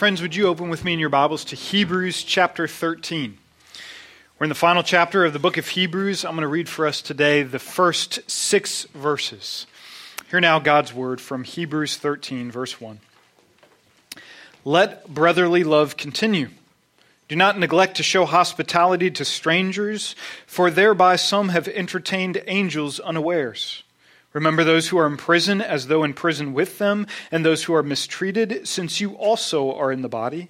Friends, would you open with me in your Bibles to Hebrews chapter 13? We're in the final chapter of the book of Hebrews. I'm going to read for us today the first six verses. Hear now God's word from Hebrews 13, verse 1. Let brotherly love continue. Do not neglect to show hospitality to strangers, for thereby some have entertained angels unawares. Remember those who are in prison as though in prison with them, and those who are mistreated, since you also are in the body.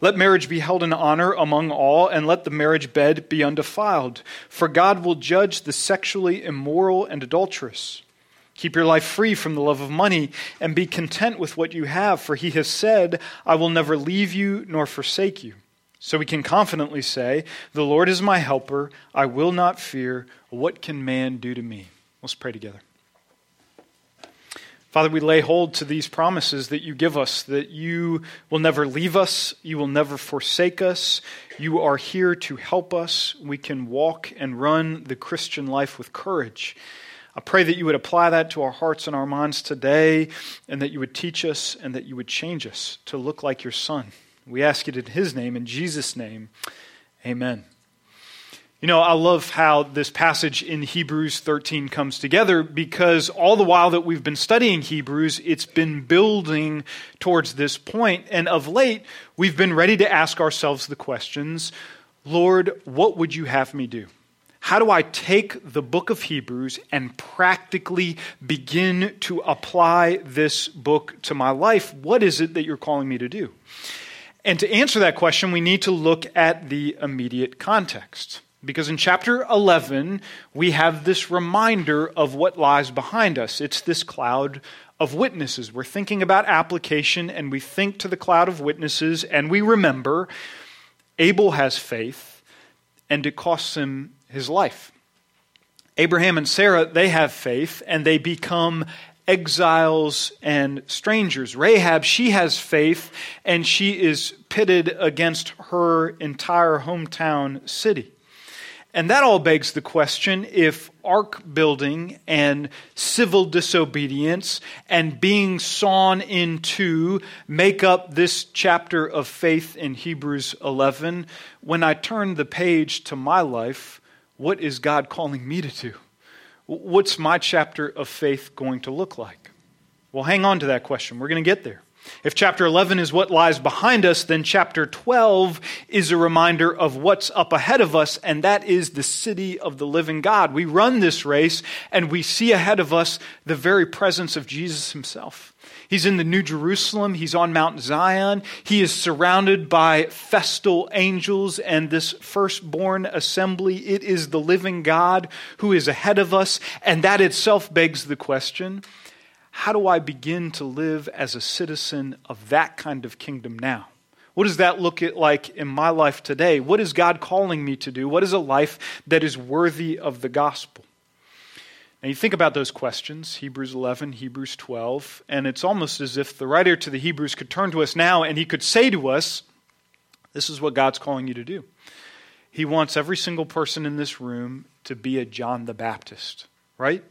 Let marriage be held in honor among all, and let the marriage bed be undefiled, for God will judge the sexually immoral and adulterous. Keep your life free from the love of money, and be content with what you have, for he has said, I will never leave you nor forsake you. So we can confidently say, The Lord is my helper, I will not fear. What can man do to me? Let's pray together. Father, we lay hold to these promises that you give us that you will never leave us, you will never forsake us, you are here to help us. We can walk and run the Christian life with courage. I pray that you would apply that to our hearts and our minds today, and that you would teach us and that you would change us to look like your Son. We ask it in His name, in Jesus' name. Amen. You know, I love how this passage in Hebrews 13 comes together because all the while that we've been studying Hebrews, it's been building towards this point. And of late, we've been ready to ask ourselves the questions Lord, what would you have me do? How do I take the book of Hebrews and practically begin to apply this book to my life? What is it that you're calling me to do? And to answer that question, we need to look at the immediate context. Because in chapter 11, we have this reminder of what lies behind us. It's this cloud of witnesses. We're thinking about application, and we think to the cloud of witnesses, and we remember Abel has faith, and it costs him his life. Abraham and Sarah, they have faith, and they become exiles and strangers. Rahab, she has faith, and she is pitted against her entire hometown city. And that all begs the question if ark building and civil disobedience and being sawn in two make up this chapter of faith in Hebrews 11, when I turn the page to my life, what is God calling me to do? What's my chapter of faith going to look like? Well, hang on to that question. We're going to get there. If chapter 11 is what lies behind us, then chapter 12 is a reminder of what's up ahead of us, and that is the city of the living God. We run this race, and we see ahead of us the very presence of Jesus himself. He's in the New Jerusalem. He's on Mount Zion. He is surrounded by festal angels and this firstborn assembly. It is the living God who is ahead of us, and that itself begs the question how do I begin to live as a citizen of that kind of kingdom now? What does that look like in my life today? What is God calling me to do? What is a life that is worthy of the gospel? Now, you think about those questions Hebrews 11, Hebrews 12, and it's almost as if the writer to the Hebrews could turn to us now and he could say to us, This is what God's calling you to do. He wants every single person in this room to be a John the Baptist, right?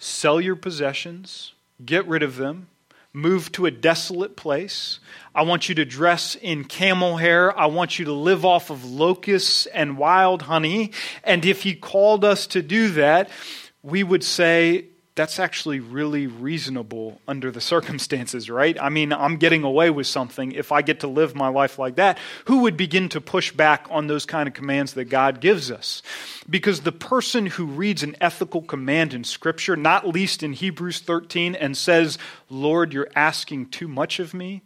Sell your possessions, Get rid of them. Move to a desolate place. I want you to dress in camel hair. I want you to live off of locusts and wild honey. And if He called us to do that, we would say, that's actually really reasonable under the circumstances, right? I mean, I'm getting away with something if I get to live my life like that. Who would begin to push back on those kind of commands that God gives us? Because the person who reads an ethical command in Scripture, not least in Hebrews 13, and says, Lord, you're asking too much of me,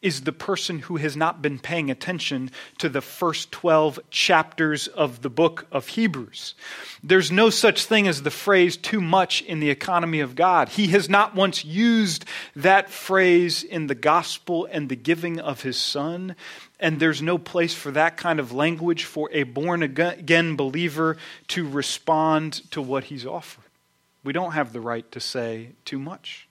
is the person who has not been paying attention to the first 12 chapters of the book of Hebrews. There's no such thing as the phrase too much in the economy of God. He has not once used that phrase in the gospel and the giving of his son. And there's no place for that kind of language for a born again believer to respond to what he's offered. We don't have the right to say too much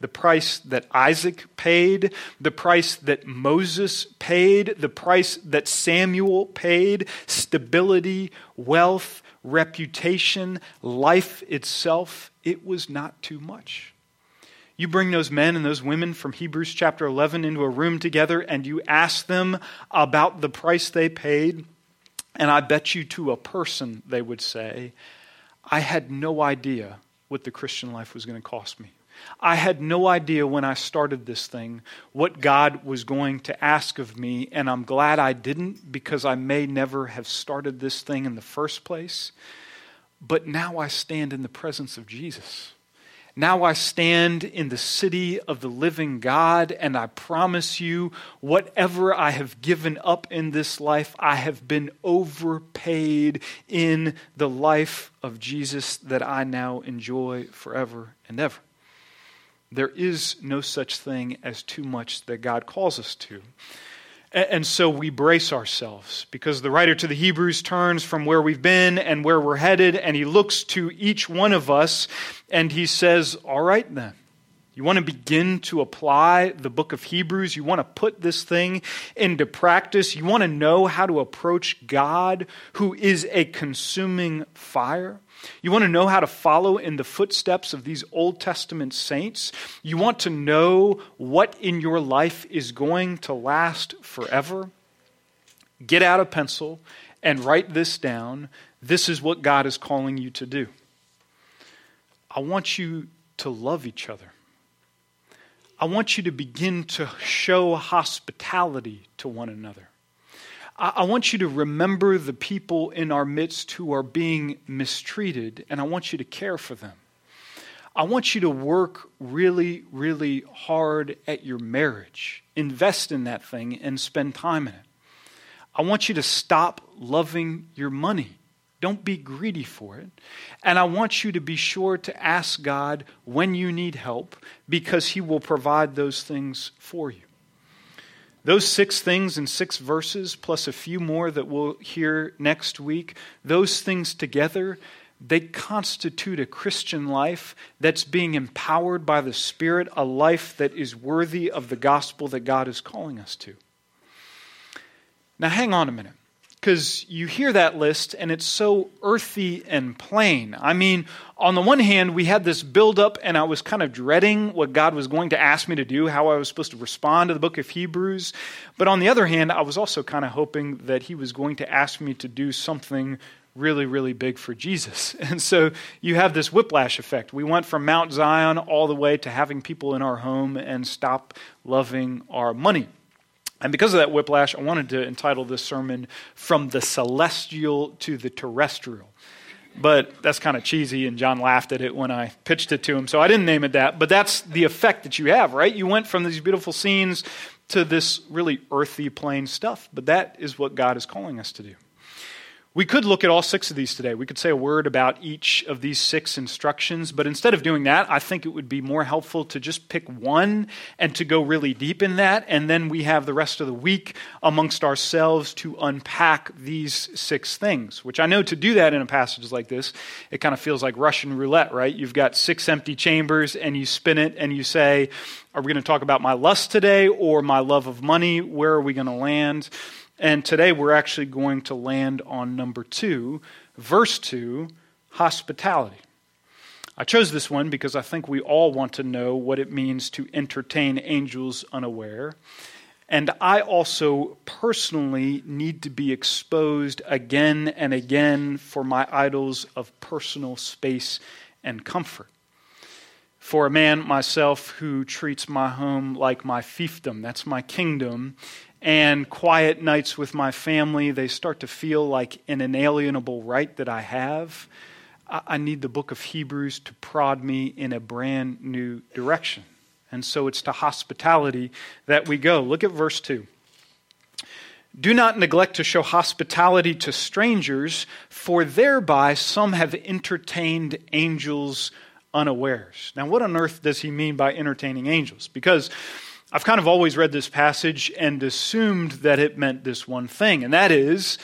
the price that Isaac paid, the price that Moses paid, the price that Samuel paid, stability, wealth, reputation, life itself, it was not too much. You bring those men and those women from Hebrews chapter 11 into a room together and you ask them about the price they paid. And I bet you to a person they would say, I had no idea what the Christian life was going to cost me. I had no idea when I started this thing what God was going to ask of me, and I'm glad I didn't because I may never have started this thing in the first place. But now I stand in the presence of Jesus. Now I stand in the city of the living God, and I promise you, whatever I have given up in this life, I have been overpaid in the life of Jesus that I now enjoy forever and ever. There is no such thing as too much that God calls us to. And so we brace ourselves because the writer to the Hebrews turns from where we've been and where we're headed, and he looks to each one of us and he says, All right, then. You want to begin to apply the book of Hebrews. You want to put this thing into practice. You want to know how to approach God, who is a consuming fire. You want to know how to follow in the footsteps of these Old Testament saints. You want to know what in your life is going to last forever. Get out a pencil and write this down. This is what God is calling you to do. I want you to love each other. I want you to begin to show hospitality to one another. I want you to remember the people in our midst who are being mistreated, and I want you to care for them. I want you to work really, really hard at your marriage. Invest in that thing and spend time in it. I want you to stop loving your money. Don't be greedy for it. And I want you to be sure to ask God when you need help because He will provide those things for you. Those six things in six verses, plus a few more that we'll hear next week, those things together, they constitute a Christian life that's being empowered by the Spirit, a life that is worthy of the gospel that God is calling us to. Now, hang on a minute because you hear that list and it's so earthy and plain. I mean, on the one hand, we had this buildup, and I was kind of dreading what God was going to ask me to do, how I was supposed to respond to the book of Hebrews. But on the other hand, I was also kind of hoping that He was going to ask me to do something really, really big for Jesus. And so you have this whiplash effect. We went from Mount Zion all the way to having people in our home and stop loving our money. And because of that whiplash, I wanted to entitle this sermon From the Celestial to the Terrestrial. But that's kind of cheesy, and John laughed at it when I pitched it to him, so I didn't name it that. But that's the effect that you have, right? You went from these beautiful scenes to this really earthy, plain stuff. But that is what God is calling us to do. We could look at all six of these today. We could say a word about each of these six instructions, but instead of doing that, I think it would be more helpful to just pick one and to go really deep in that, and then we have the rest of the week amongst ourselves to unpack these six things, which I know to do that in a passage like this, it kind of feels like Russian roulette, right? You've got six empty chambers, and you spin it, and you say, Are we going to talk about my lust today or my love of money? Where are we going to land? And today we're actually going to land on number two, verse two hospitality. I chose this one because I think we all want to know what it means to entertain angels unaware. And I also personally need to be exposed again and again for my idols of personal space and comfort. For a man myself who treats my home like my fiefdom, that's my kingdom, and quiet nights with my family, they start to feel like an inalienable right that I have. I need the book of Hebrews to prod me in a brand new direction. And so it's to hospitality that we go. Look at verse 2. Do not neglect to show hospitality to strangers, for thereby some have entertained angels unawares. Now, what on earth does he mean by entertaining angels? Because I've kind of always read this passage and assumed that it meant this one thing, and that is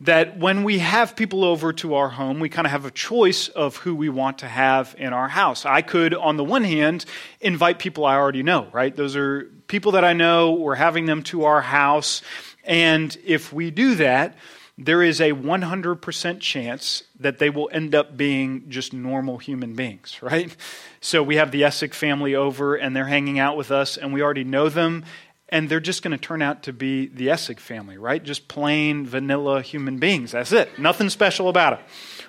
that when we have people over to our home, we kind of have a choice of who we want to have in our house. I could, on the one hand, invite people I already know, right? Those are people that I know, we're having them to our house, and if we do that, there is a 100% chance that they will end up being just normal human beings, right? So we have the Essig family over and they're hanging out with us and we already know them and they're just going to turn out to be the Essig family, right? Just plain vanilla human beings. That's it. Nothing special about it.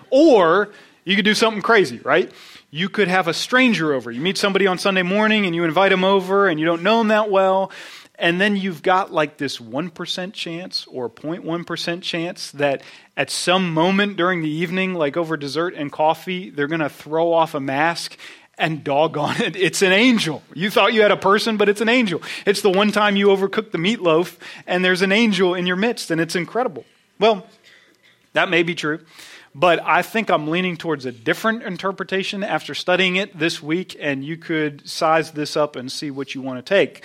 Or you could do something crazy, right? You could have a stranger over. You meet somebody on Sunday morning and you invite them over and you don't know them that well. And then you've got like this 1% chance or 0.1% chance that at some moment during the evening, like over dessert and coffee, they're going to throw off a mask and doggone it, it's an angel. You thought you had a person, but it's an angel. It's the one time you overcooked the meatloaf and there's an angel in your midst, and it's incredible. Well, that may be true. But I think I'm leaning towards a different interpretation after studying it this week, and you could size this up and see what you want to take.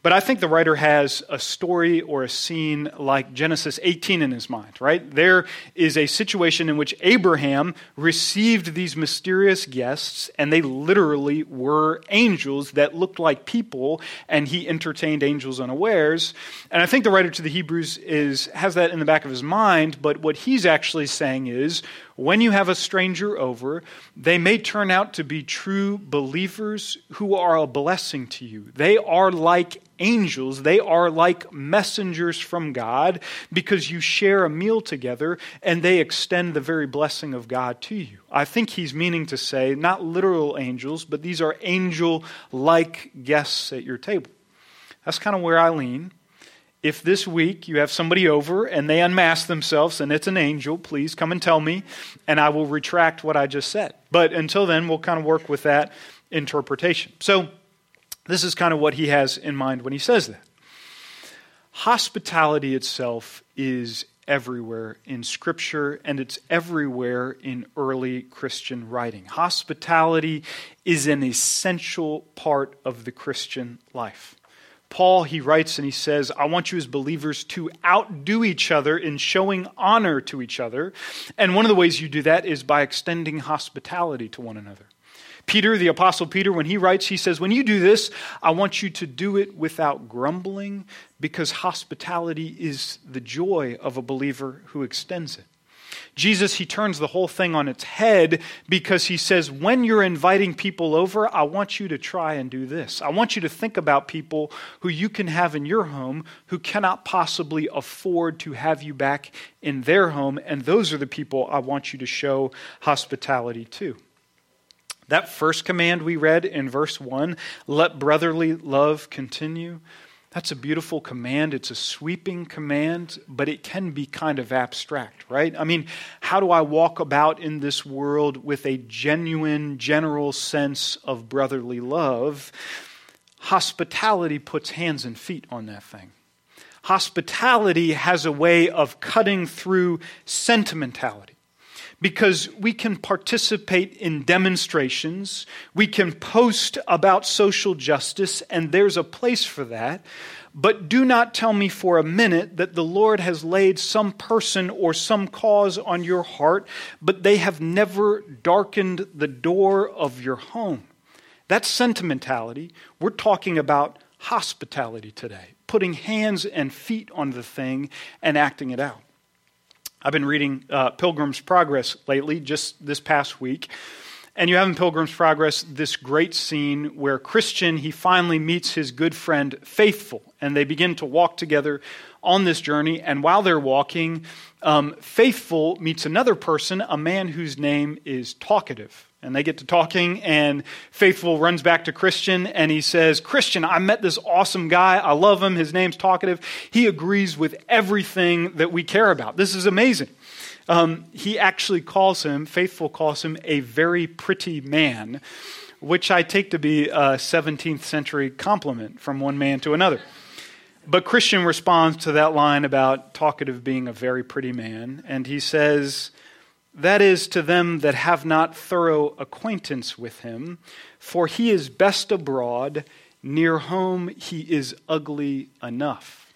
But I think the writer has a story or a scene like Genesis 18 in his mind, right? There is a situation in which Abraham received these mysterious guests, and they literally were angels that looked like people, and he entertained angels unawares. And I think the writer to the Hebrews is, has that in the back of his mind, but what he's actually saying is when you have a stranger over, they may turn out to be true believers who are a blessing to you. They are like angels, they are like messengers from God because you share a meal together and they extend the very blessing of God to you. I think he's meaning to say not literal angels, but these are angel like guests at your table. That's kind of where I lean if this week you have somebody over and they unmask themselves and it's an angel, please come and tell me, and I will retract what I just said. But until then, we'll kind of work with that interpretation. So, this is kind of what he has in mind when he says that. Hospitality itself is everywhere in Scripture and it's everywhere in early Christian writing. Hospitality is an essential part of the Christian life. Paul, he writes and he says, I want you as believers to outdo each other in showing honor to each other. And one of the ways you do that is by extending hospitality to one another. Peter, the Apostle Peter, when he writes, he says, When you do this, I want you to do it without grumbling, because hospitality is the joy of a believer who extends it. Jesus, he turns the whole thing on its head because he says, when you're inviting people over, I want you to try and do this. I want you to think about people who you can have in your home who cannot possibly afford to have you back in their home. And those are the people I want you to show hospitality to. That first command we read in verse 1, let brotherly love continue. That's a beautiful command. It's a sweeping command, but it can be kind of abstract, right? I mean, how do I walk about in this world with a genuine, general sense of brotherly love? Hospitality puts hands and feet on that thing. Hospitality has a way of cutting through sentimentality because we can participate in demonstrations, we can post about social justice, and there's a place for that. But do not tell me for a minute that the Lord has laid some person or some cause on your heart, but they have never darkened the door of your home. That's sentimentality. We're talking about hospitality today, putting hands and feet on the thing and acting it out. I've been reading uh, Pilgrim's Progress lately, just this past week. And you have in Pilgrim's Progress this great scene where Christian, he finally meets his good friend Faithful, and they begin to walk together on this journey. And while they're walking, um, Faithful meets another person, a man whose name is Talkative. And they get to talking, and Faithful runs back to Christian and he says, Christian, I met this awesome guy. I love him. His name's Talkative. He agrees with everything that we care about. This is amazing. Um, he actually calls him, Faithful calls him, a very pretty man, which I take to be a 17th century compliment from one man to another. But Christian responds to that line about Talkative being a very pretty man, and he says, that is, to them that have not thorough acquaintance with him, for he is best abroad, near home he is ugly enough.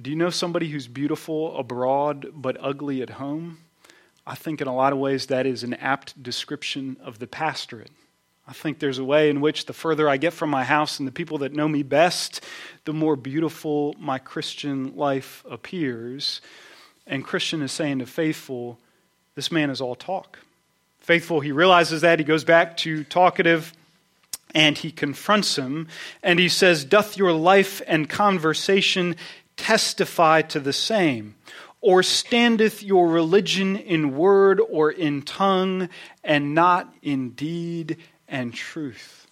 Do you know somebody who's beautiful abroad but ugly at home? I think in a lot of ways that is an apt description of the pastorate. I think there's a way in which the further I get from my house and the people that know me best, the more beautiful my Christian life appears. And Christian is saying to Faithful, this man is all talk. Faithful, he realizes that. He goes back to talkative and he confronts him. And he says, Doth your life and conversation testify to the same? Or standeth your religion in word or in tongue, and not in deed and truth?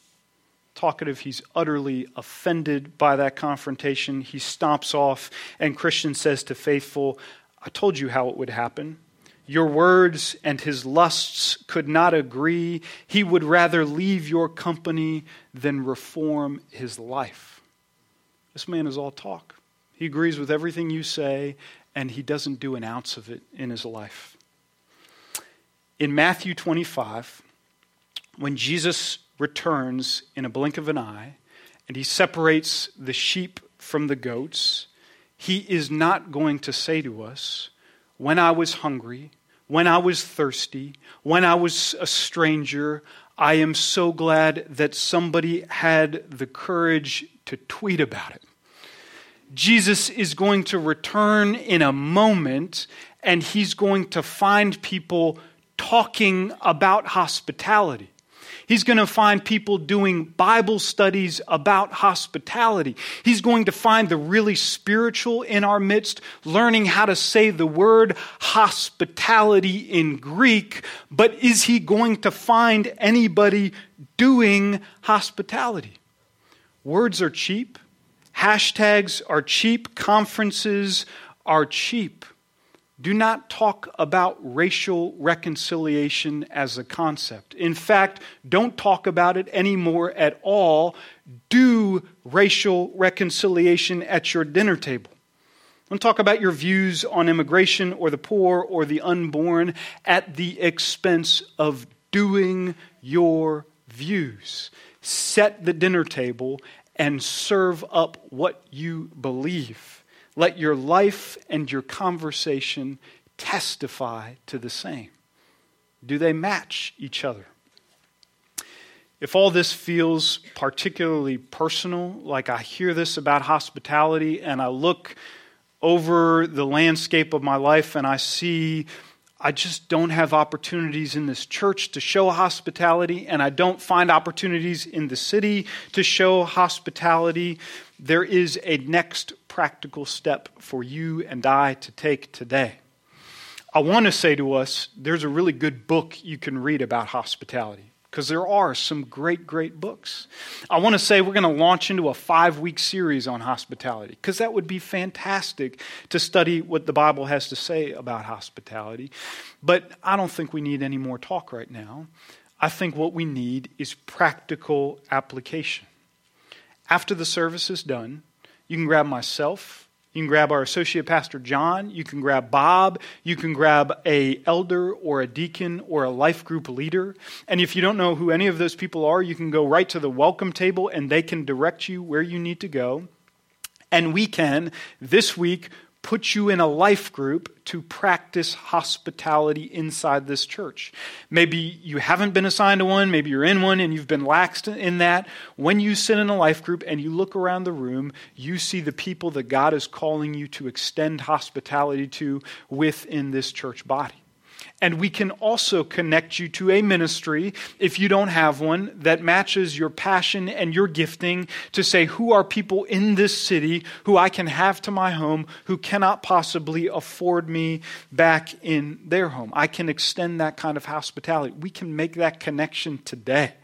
Talkative, he's utterly offended by that confrontation. He stomps off, and Christian says to Faithful, I told you how it would happen. Your words and his lusts could not agree. He would rather leave your company than reform his life. This man is all talk. He agrees with everything you say, and he doesn't do an ounce of it in his life. In Matthew 25, when Jesus returns in a blink of an eye and he separates the sheep from the goats, he is not going to say to us, When I was hungry, when I was thirsty, when I was a stranger, I am so glad that somebody had the courage to tweet about it. Jesus is going to return in a moment and he's going to find people talking about hospitality. He's going to find people doing Bible studies about hospitality. He's going to find the really spiritual in our midst, learning how to say the word hospitality in Greek. But is he going to find anybody doing hospitality? Words are cheap. Hashtags are cheap. Conferences are cheap. Do not talk about racial reconciliation as a concept. In fact, don't talk about it anymore at all. Do racial reconciliation at your dinner table. Don't talk about your views on immigration or the poor or the unborn at the expense of doing your views. Set the dinner table and serve up what you believe. Let your life and your conversation testify to the same. Do they match each other? If all this feels particularly personal, like I hear this about hospitality and I look over the landscape of my life and I see I just don't have opportunities in this church to show hospitality, and I don't find opportunities in the city to show hospitality. There is a next practical step for you and I to take today. I want to say to us there's a really good book you can read about hospitality because there are some great, great books. I want to say we're going to launch into a five week series on hospitality because that would be fantastic to study what the Bible has to say about hospitality. But I don't think we need any more talk right now. I think what we need is practical application. After the service is done, you can grab myself you can grab our associate pastor John, you can grab Bob, you can grab a elder or a deacon or a life group leader. And if you don't know who any of those people are, you can go right to the welcome table and they can direct you where you need to go. And we can this week put you in a life group to practice hospitality inside this church. Maybe you haven't been assigned to one, maybe you're in one and you've been laxed in that. When you sit in a life group and you look around the room, you see the people that God is calling you to extend hospitality to within this church body. And we can also connect you to a ministry, if you don't have one, that matches your passion and your gifting to say, who are people in this city who I can have to my home who cannot possibly afford me back in their home? I can extend that kind of hospitality. We can make that connection today.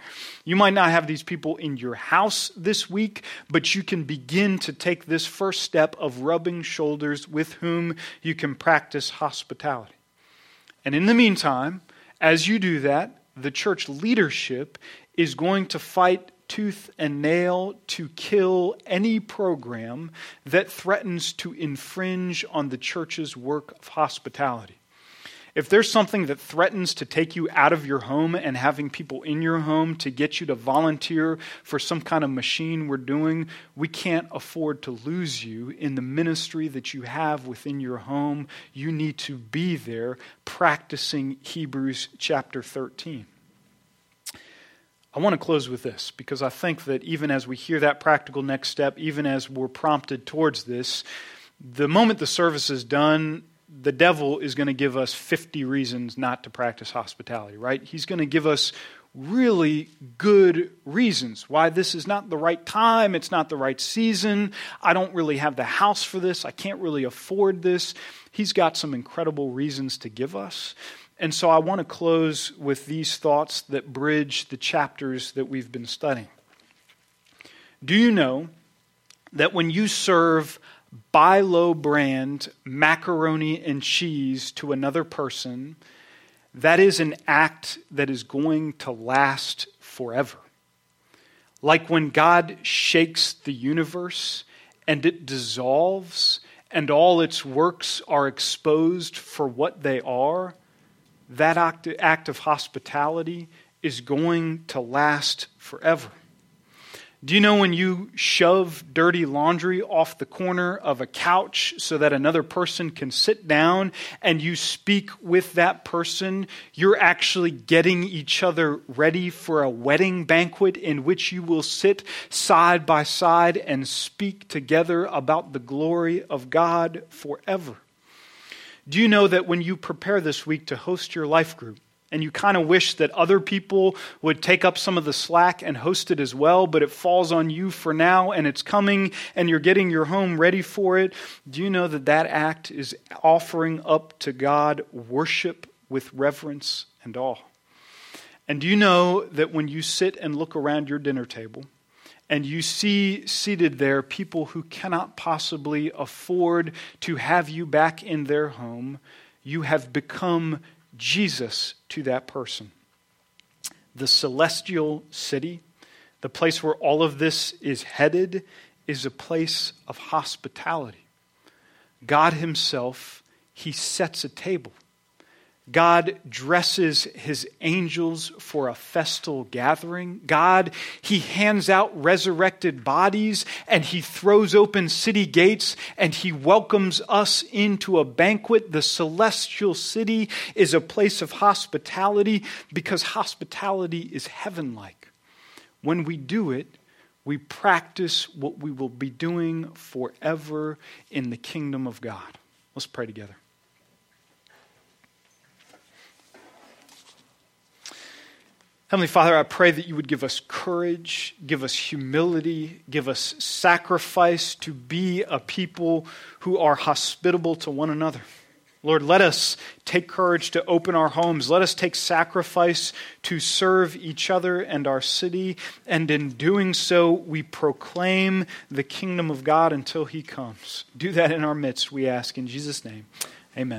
You might not have these people in your house this week, but you can begin to take this first step of rubbing shoulders with whom you can practice hospitality. And in the meantime, as you do that, the church leadership is going to fight tooth and nail to kill any program that threatens to infringe on the church's work of hospitality. If there's something that threatens to take you out of your home and having people in your home to get you to volunteer for some kind of machine we're doing, we can't afford to lose you in the ministry that you have within your home. You need to be there practicing Hebrews chapter 13. I want to close with this because I think that even as we hear that practical next step, even as we're prompted towards this, the moment the service is done, the devil is going to give us 50 reasons not to practice hospitality, right? He's going to give us really good reasons why this is not the right time, it's not the right season. I don't really have the house for this, I can't really afford this. He's got some incredible reasons to give us. And so I want to close with these thoughts that bridge the chapters that we've been studying. Do you know that when you serve BI-LO brand macaroni and cheese to another person, that is an act that is going to last forever. Like when God shakes the universe and it dissolves and all its works are exposed for what they are, that act of hospitality is going to last forever. Do you know when you shove dirty laundry off the corner of a couch so that another person can sit down and you speak with that person, you're actually getting each other ready for a wedding banquet in which you will sit side by side and speak together about the glory of God forever? Do you know that when you prepare this week to host your life group, and you kind of wish that other people would take up some of the slack and host it as well, but it falls on you for now and it's coming and you're getting your home ready for it. Do you know that that act is offering up to God worship with reverence and awe? And do you know that when you sit and look around your dinner table, and you see seated there people who cannot possibly afford to have you back in their home, you have become Jesus to that person. The celestial city, the place where all of this is headed, is a place of hospitality. God Himself, He sets a table. God dresses his angels for a festal gathering. God, he hands out resurrected bodies and he throws open city gates and he welcomes us into a banquet. The celestial city is a place of hospitality because hospitality is heaven like. When we do it, we practice what we will be doing forever in the kingdom of God. Let's pray together. Heavenly Father, I pray that you would give us courage, give us humility, give us sacrifice to be a people who are hospitable to one another. Lord, let us take courage to open our homes. Let us take sacrifice to serve each other and our city. And in doing so, we proclaim the kingdom of God until he comes. Do that in our midst, we ask in Jesus' name. Amen.